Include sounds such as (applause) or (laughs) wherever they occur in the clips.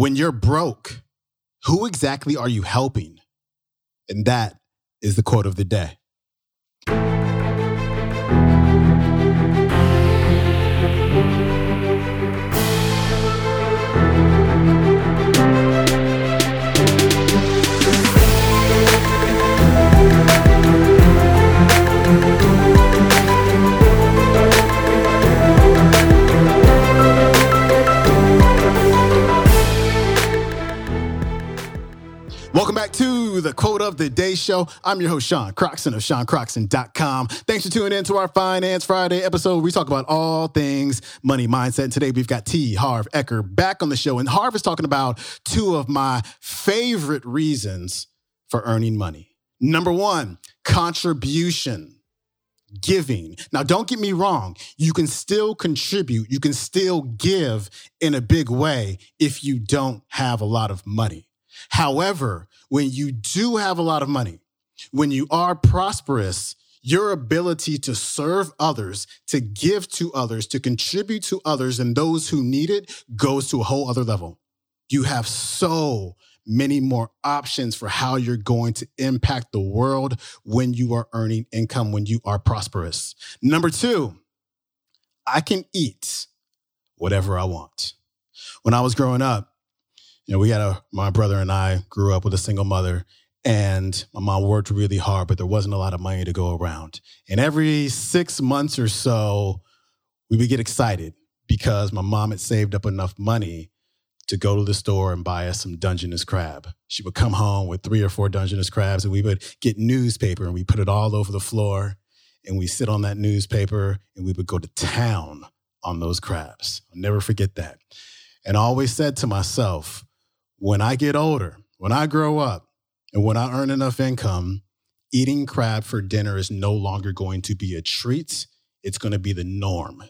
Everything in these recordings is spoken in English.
When you're broke, who exactly are you helping? And that is the quote of the day. The Day Show. I'm your host, Sean Croxton of SeanCroxton.com. Thanks for tuning in to our Finance Friday episode. We talk about all things money mindset. And today we've got T. Harv Eker back on the show. And Harv is talking about two of my favorite reasons for earning money. Number one, contribution giving. Now, don't get me wrong. You can still contribute. You can still give in a big way if you don't have a lot of money. However, when you do have a lot of money, when you are prosperous, your ability to serve others, to give to others, to contribute to others and those who need it goes to a whole other level. You have so many more options for how you're going to impact the world when you are earning income, when you are prosperous. Number two, I can eat whatever I want. When I was growing up, you know, we had a, my brother and I grew up with a single mother and my mom worked really hard, but there wasn't a lot of money to go around. And every six months or so, we would get excited because my mom had saved up enough money to go to the store and buy us some Dungeness crab. She would come home with three or four Dungeness crabs and we would get newspaper and we put it all over the floor and we sit on that newspaper and we would go to town on those crabs. I'll never forget that. And I always said to myself, when I get older, when I grow up, and when I earn enough income, eating crab for dinner is no longer going to be a treat. It's going to be the norm.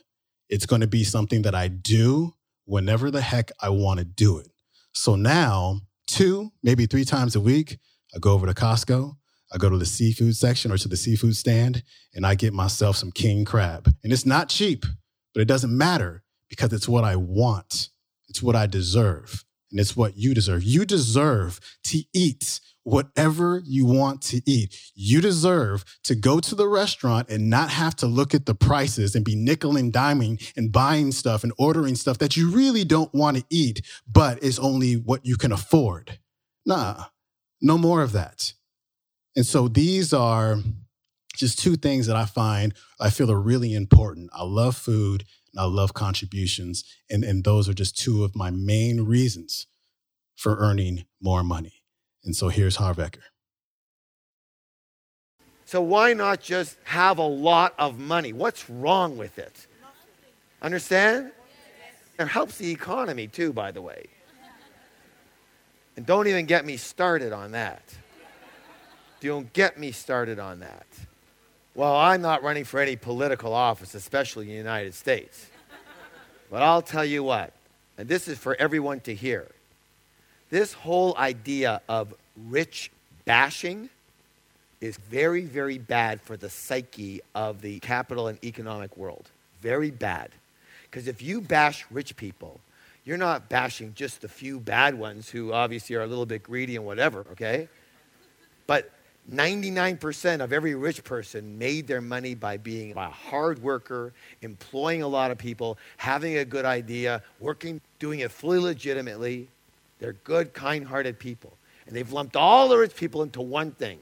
It's going to be something that I do whenever the heck I want to do it. So now, two, maybe three times a week, I go over to Costco. I go to the seafood section or to the seafood stand and I get myself some king crab. And it's not cheap, but it doesn't matter because it's what I want. It's what I deserve and it's what you deserve. You deserve to eat whatever you want to eat. You deserve to go to the restaurant and not have to look at the prices and be nickel and diming and buying stuff and ordering stuff that you really don't want to eat, but is only what you can afford. Nah, no more of that. And so these are just two things that I find I feel are really important. I love food I love contributions. And, and those are just two of my main reasons for earning more money. And so here's Harv Eker. So why not just have a lot of money? What's wrong with it? Understand? It helps the economy too, by the way. And don't even get me started on that. Don't get me started on that. Well, I'm not running for any political office, especially in the United States. But I'll tell you what, and this is for everyone to hear this whole idea of rich bashing is very, very bad for the psyche of the capital and economic world. Very bad. Because if you bash rich people, you're not bashing just the few bad ones who obviously are a little bit greedy and whatever, okay? But 99% of every rich person made their money by being a hard worker, employing a lot of people, having a good idea, working, doing it fully legitimately. They're good, kind hearted people. And they've lumped all the rich people into one thing.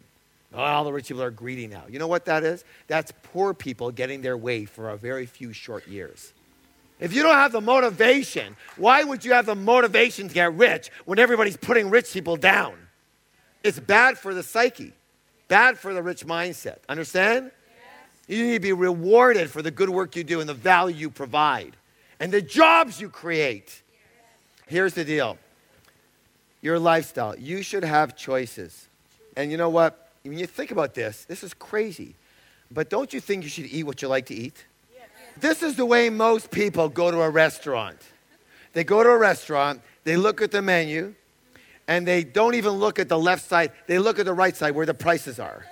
All the rich people are greedy now. You know what that is? That's poor people getting their way for a very few short years. If you don't have the motivation, why would you have the motivation to get rich when everybody's putting rich people down? It's bad for the psyche. Bad for the rich mindset. Understand? Yes. You need to be rewarded for the good work you do and the value you provide and the jobs you create. Yes. Here's the deal your lifestyle. You should have choices. And you know what? When you think about this, this is crazy. But don't you think you should eat what you like to eat? Yes. This is the way most people go to a restaurant. They go to a restaurant, they look at the menu, and they don't even look at the left side, they look at the right side where the prices are.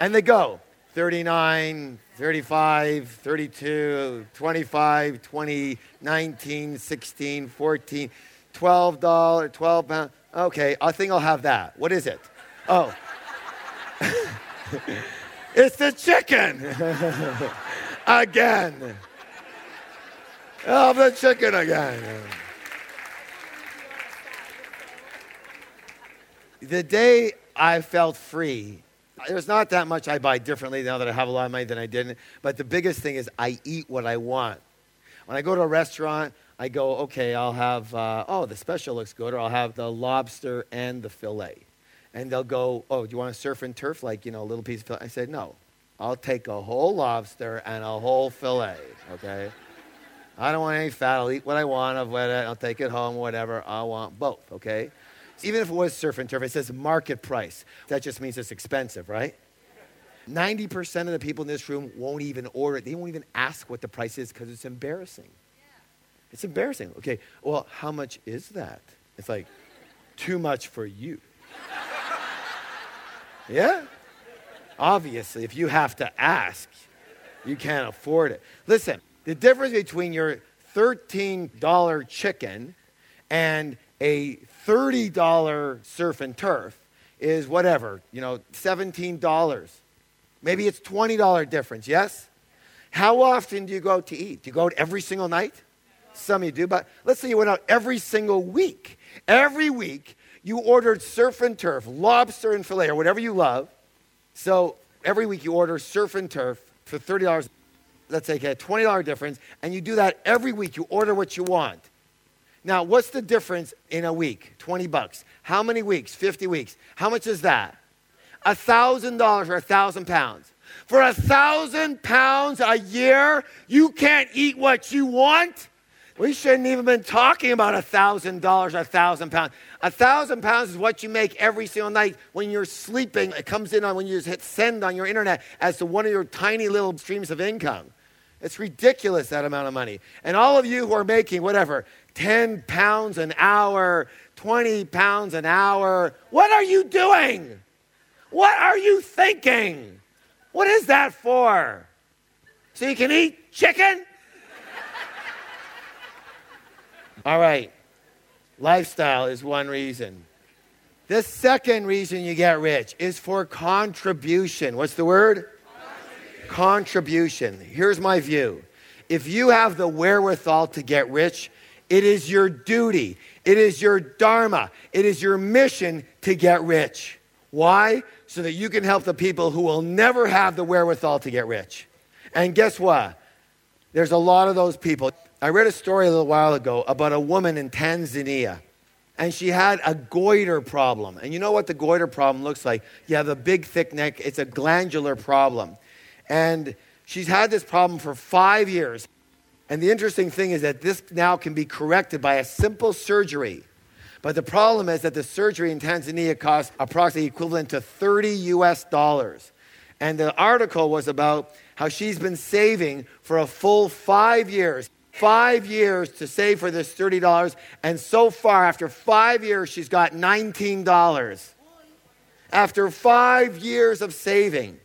and they go 39, 35, 32, 25, 20, 19, 16, 14, $12, 12 pounds. Okay, I think I'll have that. What is it? Oh. (laughs) it's the chicken. (laughs) again. Oh, the chicken again. The day I felt free, there's not that much I buy differently now that I have a lot of money than I didn't. But the biggest thing is I eat what I want. When I go to a restaurant, I go, okay, I'll have, uh, oh, the special looks good, or I'll have the lobster and the fillet. And they'll go, oh, do you want a surf and turf, like, you know, a little piece of fillet? I said, no. I'll take a whole lobster and a whole fillet, okay? I don't want any fat. I'll eat what I want of it. I'll take it home, whatever. I want both, okay? Even if it was surf and turf, it says market price. That just means it's expensive, right? 90% of the people in this room won't even order it. They won't even ask what the price is because it's embarrassing. It's embarrassing. Okay, well, how much is that? It's like, too much for you. (laughs) yeah? Obviously, if you have to ask, you can't afford it. Listen, the difference between your $13 chicken and a $30 surf and turf is whatever, you know, $17. Maybe it's $20 difference, yes? How often do you go out to eat? Do you go out every single night? Some of you do, but let's say you went out every single week. Every week, you ordered surf and turf, lobster and filet, or whatever you love. So every week you order surf and turf for $30. Let's say a $20 difference, and you do that every week. You order what you want. Now, what's the difference in a week? 20 bucks. How many weeks? 50 weeks. How much is that? A thousand dollars or a thousand pounds. For a thousand pounds a year, you can't eat what you want? We shouldn't even been talking about a thousand dollars, a thousand pounds. A thousand pounds is what you make every single night when you're sleeping. It comes in on when you just hit send on your internet as to one of your tiny little streams of income. It's ridiculous that amount of money. And all of you who are making whatever, 10 pounds an hour, 20 pounds an hour, what are you doing? What are you thinking? What is that for? So you can eat chicken? (laughs) All right. Lifestyle is one reason. The second reason you get rich is for contribution. What's the word? Contribution. contribution. Here's my view. If you have the wherewithal to get rich, it is your duty, it is your dharma, it is your mission to get rich. Why? So that you can help the people who will never have the wherewithal to get rich. And guess what? There's a lot of those people. I read a story a little while ago about a woman in Tanzania, and she had a goiter problem. And you know what the goiter problem looks like? You have a big, thick neck, it's a glandular problem. And she's had this problem for five years. And the interesting thing is that this now can be corrected by a simple surgery. But the problem is that the surgery in Tanzania costs approximately equivalent to 30 US dollars. And the article was about how she's been saving for a full five years five years to save for this $30. And so far, after five years, she's got $19. After five years of saving.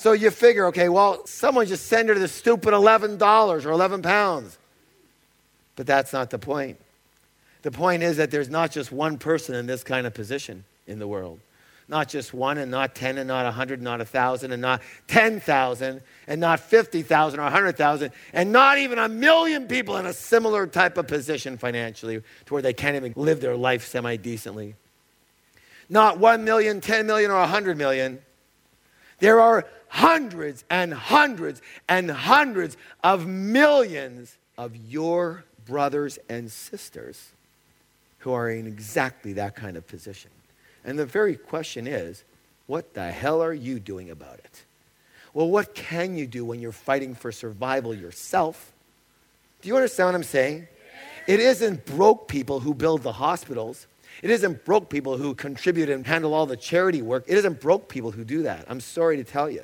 So you figure, okay, well, someone just send her the stupid $11 or 11 pounds. But that's not the point. The point is that there's not just one person in this kind of position in the world not just one and not 10 and not 100, not 1,000 and not 10,000 and not 50,000 or 100,000 and not even a million people in a similar type of position financially to where they can't even live their life semi decently. Not 1 million, 10 million, or 100 million. There are hundreds and hundreds and hundreds of millions of your brothers and sisters who are in exactly that kind of position. And the very question is, what the hell are you doing about it? Well, what can you do when you're fighting for survival yourself? Do you understand what I'm saying? It isn't broke people who build the hospitals. It isn't broke people who contribute and handle all the charity work. It isn't broke people who do that. I'm sorry to tell you.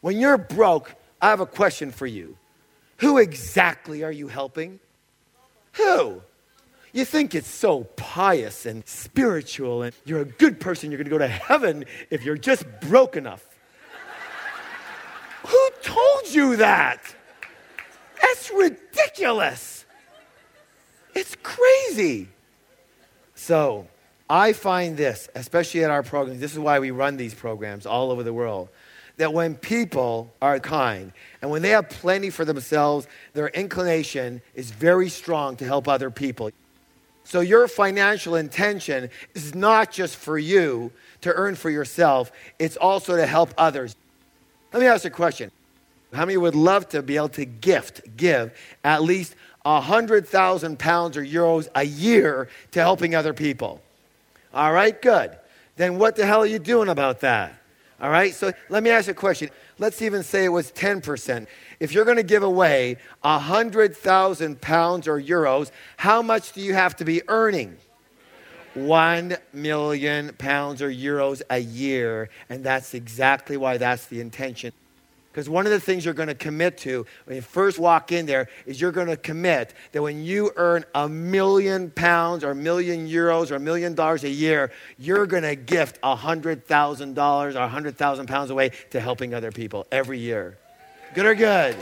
When you're broke, I have a question for you. Who exactly are you helping? Who? You think it's so pious and spiritual, and you're a good person, you're going to go to heaven if you're just broke enough. Who told you that? That's ridiculous. It's crazy. So, I find this, especially at our programs, this is why we run these programs all over the world, that when people are kind and when they have plenty for themselves, their inclination is very strong to help other people. So, your financial intention is not just for you to earn for yourself, it's also to help others. Let me ask you a question. How many would love to be able to gift, give at least 100,000 pounds or euros a year to helping other people? All right, good. Then what the hell are you doing about that? All right, so let me ask you a question. Let's even say it was 10%. If you're going to give away 100,000 pounds or euros, how much do you have to be earning? 1 million pounds or euros a year. And that's exactly why that's the intention. Because one of the things you're going to commit to when you first walk in there is you're going to commit that when you earn a million pounds or a million euros or a million dollars a year, you're going to gift $100,000 or 100,000 pounds away to helping other people every year. Good or good?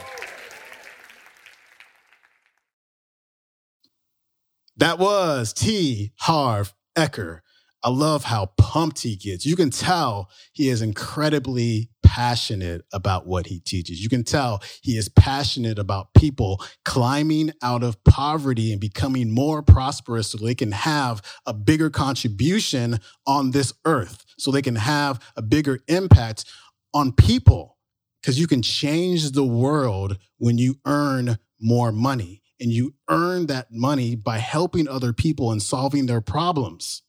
That was T. Harv Eker. I love how pumped he gets. You can tell he is incredibly passionate about what he teaches. You can tell he is passionate about people climbing out of poverty and becoming more prosperous so they can have a bigger contribution on this earth, so they can have a bigger impact on people. Because you can change the world when you earn more money. And you earn that money by helping other people and solving their problems.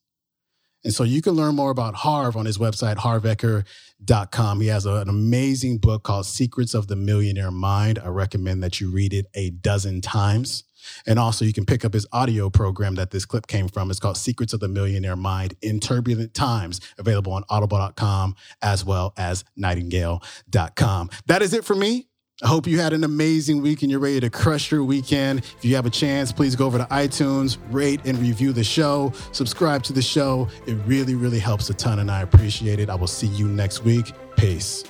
And so you can learn more about Harv on his website, harveker.com. He has a, an amazing book called Secrets of the Millionaire Mind. I recommend that you read it a dozen times. And also, you can pick up his audio program that this clip came from. It's called Secrets of the Millionaire Mind in Turbulent Times, available on audible.com as well as nightingale.com. That is it for me. I hope you had an amazing week and you're ready to crush your weekend. If you have a chance, please go over to iTunes, rate and review the show, subscribe to the show. It really, really helps a ton and I appreciate it. I will see you next week. Peace.